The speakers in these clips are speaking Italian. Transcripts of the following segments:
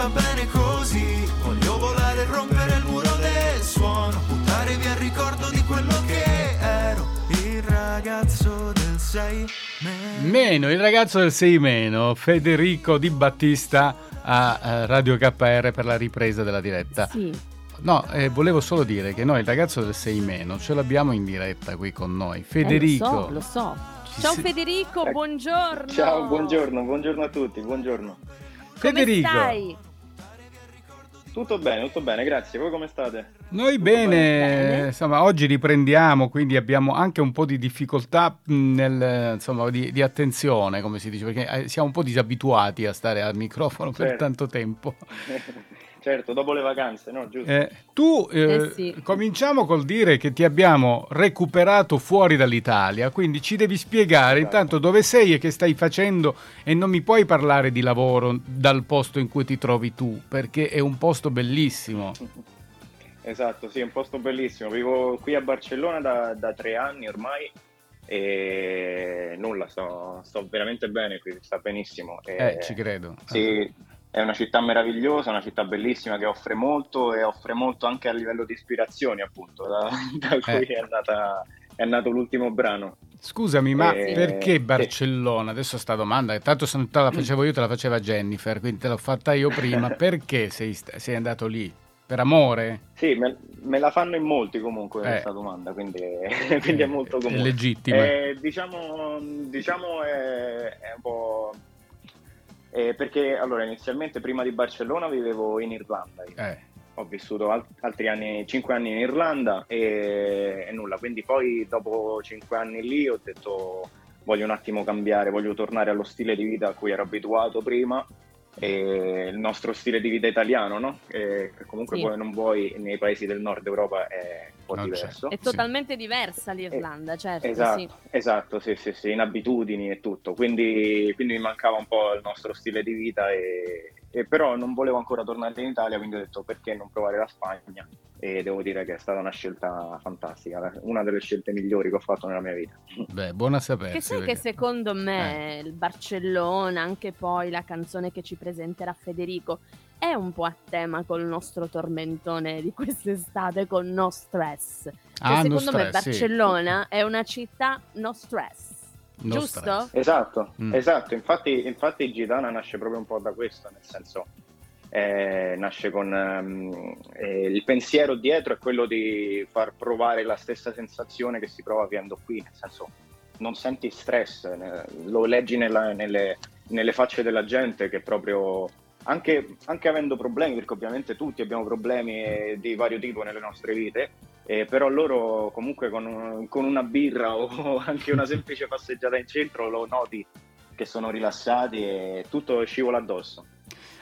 va bene così. Voglio volare e rompere il muro del suono, buttare via il ricordo di quello che ero. Il ragazzo del 6 meno. Meno, il ragazzo del 6 meno, Federico Di Battista a eh, Radio KR per la ripresa della diretta. Sì. No, eh, volevo solo dire che noi il ragazzo del 6 meno ce l'abbiamo in diretta qui con noi. Federico. Eh, lo so, lo so. Ci Ciao si- Federico, Eh, buongiorno. Ciao, buongiorno, buongiorno a tutti, buongiorno. Come Federico. stai? Tutto bene, tutto bene, grazie. Voi come state? Noi bene, bene. insomma, oggi riprendiamo, quindi abbiamo anche un po' di difficoltà nel, insomma, di, di attenzione, come si dice, perché eh, siamo un po' disabituati a stare al microfono per Certo. tanto tempo. certo, dopo le vacanze, no? Giusto? Eh, tu, eh, Eh sì. cominciamo col dire che ti abbiamo recuperato fuori dall'Italia, quindi ci devi spiegare Esatto. intanto dove sei e che stai facendo e non mi puoi parlare di lavoro dal posto in cui ti trovi tu, perché è un posto bellissimo. Esatto, sì, è un posto bellissimo. Vivo qui a Barcellona da, da tre anni ormai e nulla, sto, sto veramente bene qui, sta benissimo. E- Eh, ci credo. Sì, è una città meravigliosa, una città bellissima che offre molto e offre molto anche a livello di ispirazioni, appunto, da, da cui Eh. è, nata- è nato l'ultimo brano. Scusami, ma Eh, perché sì. Barcellona? Adesso sta domanda, tanto se non te la facevo io, te la faceva Jennifer, quindi te l'ho fatta io prima. Perché sei, sei andato lì? Per amore? Sì, me, me la fanno in molti comunque Eh. questa domanda, quindi, quindi è molto È comune. legittima. Eh, diciamo, diciamo è, è un po'... eh, perché allora inizialmente prima di Barcellona vivevo in Irlanda. Eh, ho vissuto al- altri anni, 5 anni in Irlanda e, e nulla, quindi poi dopo 5 anni lì ho detto voglio un attimo cambiare, voglio tornare allo stile di vita a cui ero abituato prima, e il nostro stile di vita italiano, no? E che comunque Sì. vuoi o non vuoi nei paesi del nord Europa è un po' Non c'è. diverso. È totalmente diversa l'Irlanda, certo, Esatto, sì. esatto, sì, sì, sì, in abitudini e tutto, quindi, quindi mi mancava un po' il nostro stile di vita e, e però non volevo ancora tornare in Italia, quindi ho detto perché non provare la Spagna e devo dire che è stata una scelta fantastica, una delle scelte migliori che ho fatto nella mia vita. beh, buona a sapersi. Che sai che perché- secondo me Eh. il Barcellona, anche poi la canzone che ci presenterà Federico, è un po' a tema col nostro tormentone di quest'estate, con No Stress. Cioè, Ah, no secondo me stress, sì. Barcellona è una città no stress. No giusto? stress. Esatto, Mm. esatto, infatti, infatti Gitana nasce proprio un po' da questo, nel senso eh, nasce con ehm, eh, il pensiero dietro è quello di far provare la stessa sensazione che si prova vivendo qui, nel senso non senti stress, eh, lo leggi nella- nelle, nelle facce della gente che proprio anche, anche avendo problemi, perché ovviamente tutti abbiamo problemi eh, di vario tipo nelle nostre vite, eh, però loro comunque con, un- con una birra o anche una semplice passeggiata in centro lo noti che sono rilassati e tutto scivola addosso.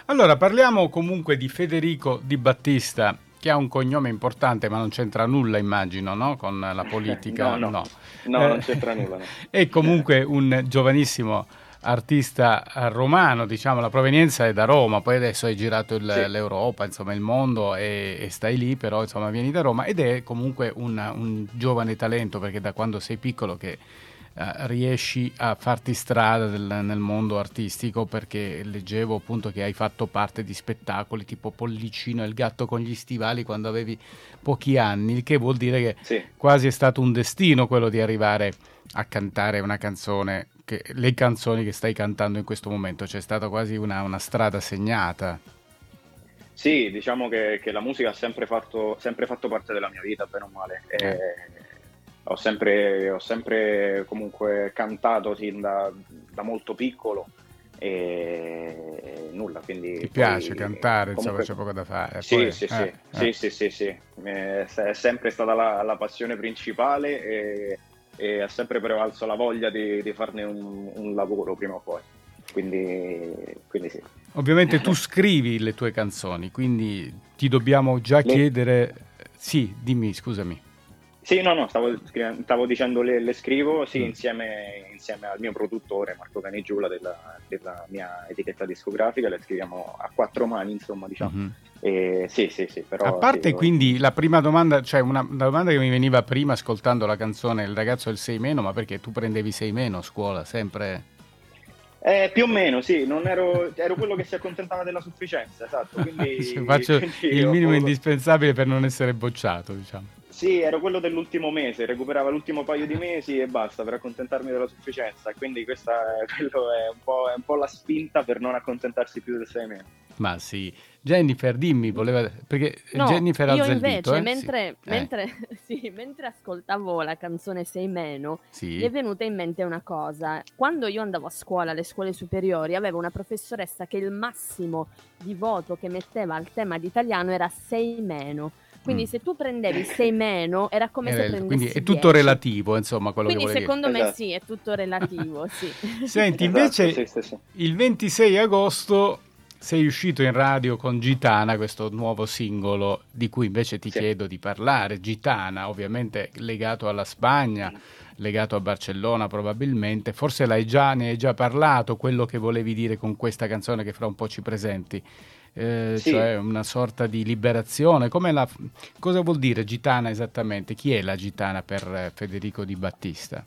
Allora, parliamo comunque di Federico Di Battista, che ha un cognome importante, ma non c'entra nulla, immagino, no? Con la politica. No, no. Eh, No, non c'entra nulla, no. È comunque un giovanissimo artista eh, romano, diciamo, la provenienza è da Roma, poi adesso hai girato il- Sì. l'Europa, insomma, il mondo e, e stai lì, però insomma vieni da Roma ed è comunque un, un giovane talento perché da quando sei piccolo che eh, riesci a farti strada del- nel mondo artistico perché leggevo appunto che hai fatto parte di spettacoli tipo Pollicino e il gatto con gli stivali quando avevi pochi anni, il che vuol dire che Sì. quasi è stato un destino quello di arrivare a cantare una canzone, che, le canzoni che stai cantando in questo momento, c'è stata quasi una, una strada segnata. Sì, diciamo che, che la musica ha sempre fatto, sempre fatto parte della mia vita, bene o male. E Eh. ho, sempre, ho sempre comunque cantato sin da, da molto piccolo e nulla, quindi... Ti poi piace cantare, insomma, comunque- c'è poco da fare. Sì, Poi- sì, sì, eh, sì, eh. sì, sì, sì. Eh, È sempre stata la, la passione principale e, e ha sempre prevalso la voglia di, di farne un, un lavoro prima o poi. Quindi, quindi sì. Ovviamente tu scrivi le tue canzoni, quindi ti dobbiamo già Le- chiedere... Sì, dimmi, scusami. Sì, no, no, stavo, stavo dicendo le, le scrivo, sì, Mm. insieme, insieme al mio produttore Marco Canigiula della, della mia etichetta discografica, le scriviamo a quattro mani, insomma, diciamo. Mhm. E, sì, sì, sì, però... A parte sì, quindi la prima domanda, cioè una, una domanda che mi veniva prima ascoltando la canzone Il ragazzo del 6 meno, ma perché tu prendevi 6 meno a scuola, sempre... Eh, più o meno, sì, non ero, ero quello che si accontentava della sufficienza, esatto. Quindi, Faccio quindi il minimo indispensabile per non essere bocciato, diciamo. Sì, ero quello dell'ultimo mese, recuperava l'ultimo paio di mesi e basta per accontentarmi della sufficienza. Quindi questa è, è, un è, un po', la spinta per non accontentarsi più del sei mesi. Ma sì, Jennifer, dimmi, voleva... perché no, Jennifer ha io invece, eh? mentre, sì. Mentre, eh. sì, mentre, ascoltavo la canzone Sei meno, sì. mi è venuta in mente una cosa. Quando io andavo a scuola, alle scuole superiori, avevo una professoressa che il massimo di voto che metteva al tema di italiano era Sei meno. Quindi mm. se tu prendevi 6 meno era come era, se prendessi Quindi è tutto 10. relativo, insomma, quello quindi che secondo dire. me sì, è tutto relativo, sì. Senti, invece esatto, sì, sì, sì. il 26 agosto sei uscito in radio con Gitana, questo nuovo singolo di cui invece ti chiedo di parlare. Gitana, ovviamente legato alla Spagna, legato a Barcellona probabilmente. Forse l'hai già, ne hai già parlato, quello che volevi dire con questa canzone che fra un po' ci presenti eh, sì. cioè una sorta di liberazione. La, cosa vuol dire gitana esattamente? Chi è la gitana per eh, Federico Di Battista?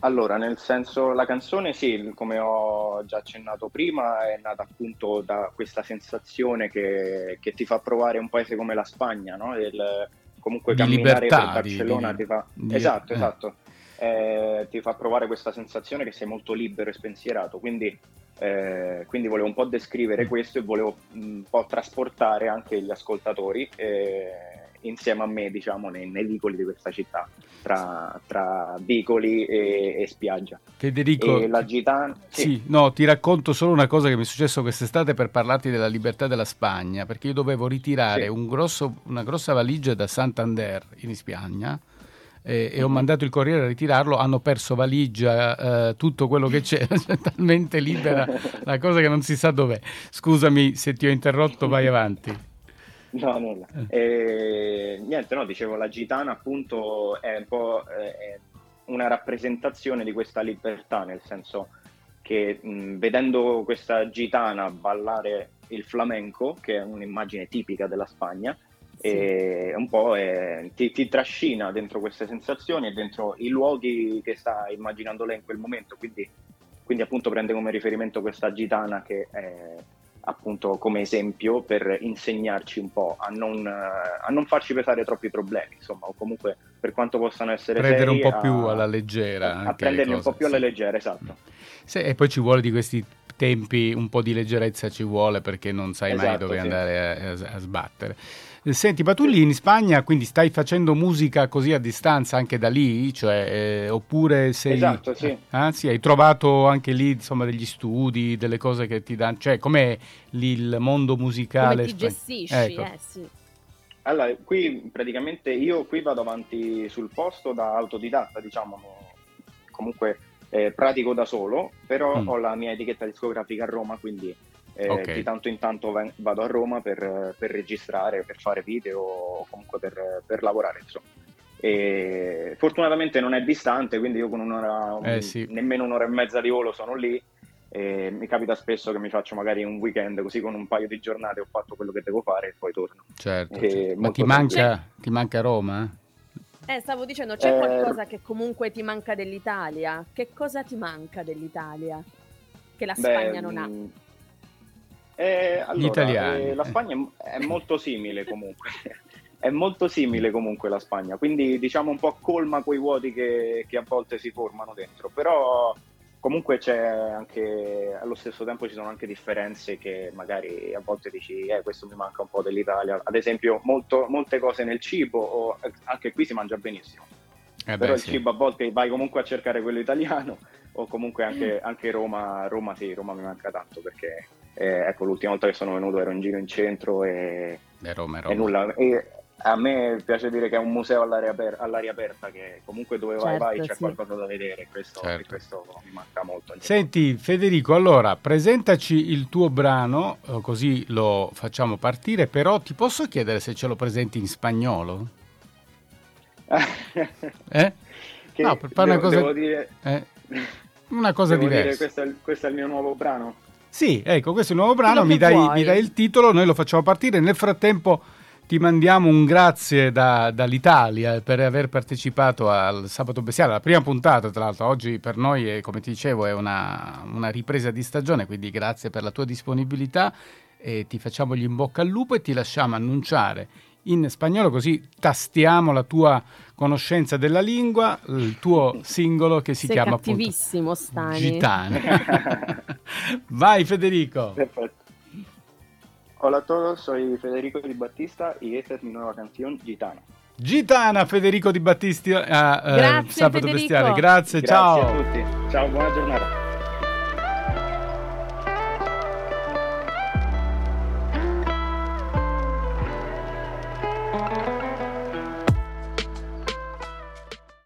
Allora, nel senso, la canzone sì, come ho già accennato prima, è nata appunto da questa sensazione che, che ti fa provare un paese come la Spagna, no? Il, comunque di camminare libertà, per Barcellona di, ti fa... Di, esatto, eh. esatto. Eh, ti fa provare questa sensazione che sei molto libero e spensierato, quindi eh, quindi volevo un po' descrivere mm. questo e volevo un po' trasportare anche gli ascoltatori eh, insieme a me, diciamo, nei, nei, vicoli di questa città, tra, tra vicoli e, e, spiaggia. Federico, e la gitana, sì. sì. no, ti racconto solo una cosa che mi è successo quest'estate per parlarti della libertà della Spagna, perché io dovevo ritirare sì. un grosso, una grossa valigia da Santander in Spagna e, e, ho mandato il corriere a ritirarlo, hanno perso valigia, eh, tutto quello che cioè, talmente libera la cosa che non si sa dov'è. Scusami se ti ho interrotto, vai avanti. No, nulla. Eh, niente, no, dicevo, la gitana appunto è un po' è una rappresentazione di questa libertà, nel senso che mh, vedendo questa gitana ballare il flamenco, che è un'immagine tipica della Spagna, e un po' è, ti, ti, trascina dentro queste sensazioni e dentro i luoghi che sta immaginando lei in quel momento, quindi, quindi appunto prende come riferimento questa gitana che è appunto come esempio per insegnarci un po' a non, a non farci pesare troppi problemi, insomma, o comunque per quanto possano essere prendere seri, un po' più alla leggera. A, a prenderli un po' più alla leggera, esatto. Sì, e poi ci vuole di questi tempi un po' di leggerezza ci vuole perché non sai esatto, mai dove sì. andare a, a, a sbattere. Senti, ma tu lì in Spagna quindi stai facendo musica così a distanza anche da lì? Cioè, eh, oppure sei... Esatto, sì. Ah, sì. Hai trovato anche lì insomma degli studi, delle cose che ti danno... Cioè, com'è lì il mondo musicale? Come ti gestisci, ecco. eh, sì. Allora, qui praticamente io qui vado avanti sul posto da autodidatta, diciamo, comunque eh, pratico da solo, però mm. ho la mia etichetta discografica a Roma, quindi eh, okay. di tanto in tanto vado a Roma per, per, registrare, per fare video o comunque per, per lavorare. Insomma. E fortunatamente non è distante, quindi io con un'ora, eh, sì. nemmeno un'ora e mezza di volo sono lì. E mi capita spesso che mi faccio magari un weekend così con un paio di giornate ho fatto quello che devo fare e poi torno. Certo, certo. ma ti manca, ti manca, Roma? Eh, stavo dicendo, c'è eh, qualcosa che comunque ti manca dell'Italia? Che cosa ti manca dell'Italia? Che la Spagna beh, non ha? Eh, allora. Eh, la Spagna è molto simile comunque. è molto simile comunque la Spagna, quindi diciamo un po' colma quei vuoti che, che, a volte si formano dentro, però comunque c'è anche, allo stesso tempo ci sono anche differenze che magari a volte dici, eh questo mi manca un po' dell'Italia, ad esempio molto, molte cose nel cibo, o, anche qui si mangia benissimo, eh beh, però il cibo a volte vai comunque a cercare quello italiano, o comunque anche, anche Roma, Roma sì, Roma mi manca tanto perché eh, ecco, l'ultima volta che sono venuto ero in giro in centro e, e, Roma, Roma. e nulla. E a me piace dire che è un museo all'aria, aper- all'aria aperta, che comunque dove vai, certo, vai c'è sì. qualcosa da vedere. Questo, certo. questo mi manca molto. Senti, Federico, allora presentaci il tuo brano, eh, così lo facciamo partire. Però ti posso chiedere se ce lo presenti in spagnolo? eh? Che no, per fare devo, una cosa, devo dire, eh, una cosa diversa. Dire, questo, è, questo è il mio nuovo brano. Sì, ecco, questo è il nuovo brano, mi dai, mi dai, il titolo, noi lo facciamo partire. Nel frattempo ti mandiamo un grazie da, dall'Italia per aver partecipato al Sabato Bestiale, la prima puntata tra l'altro, oggi per noi è, come ti dicevo è una, una ripresa di stagione, quindi grazie per la tua disponibilità e ti facciamo gli in bocca al lupo e ti lasciamo annunciare in spagnolo così tastiamo la tua conoscenza della lingua, il tuo singolo che si Sei chiama cattivissimo, appunto Stani. Gitana. Vai Federico. Perfetto. Hola a todos, soy Federico Di Battista y esta es mi nueva canción Gitana. Gitana Federico Di Battisti a uh, Grazie, Sabato Federico. Bestiale. Grazie, Grazie ciao. a tutti. Ciao, buona giornata.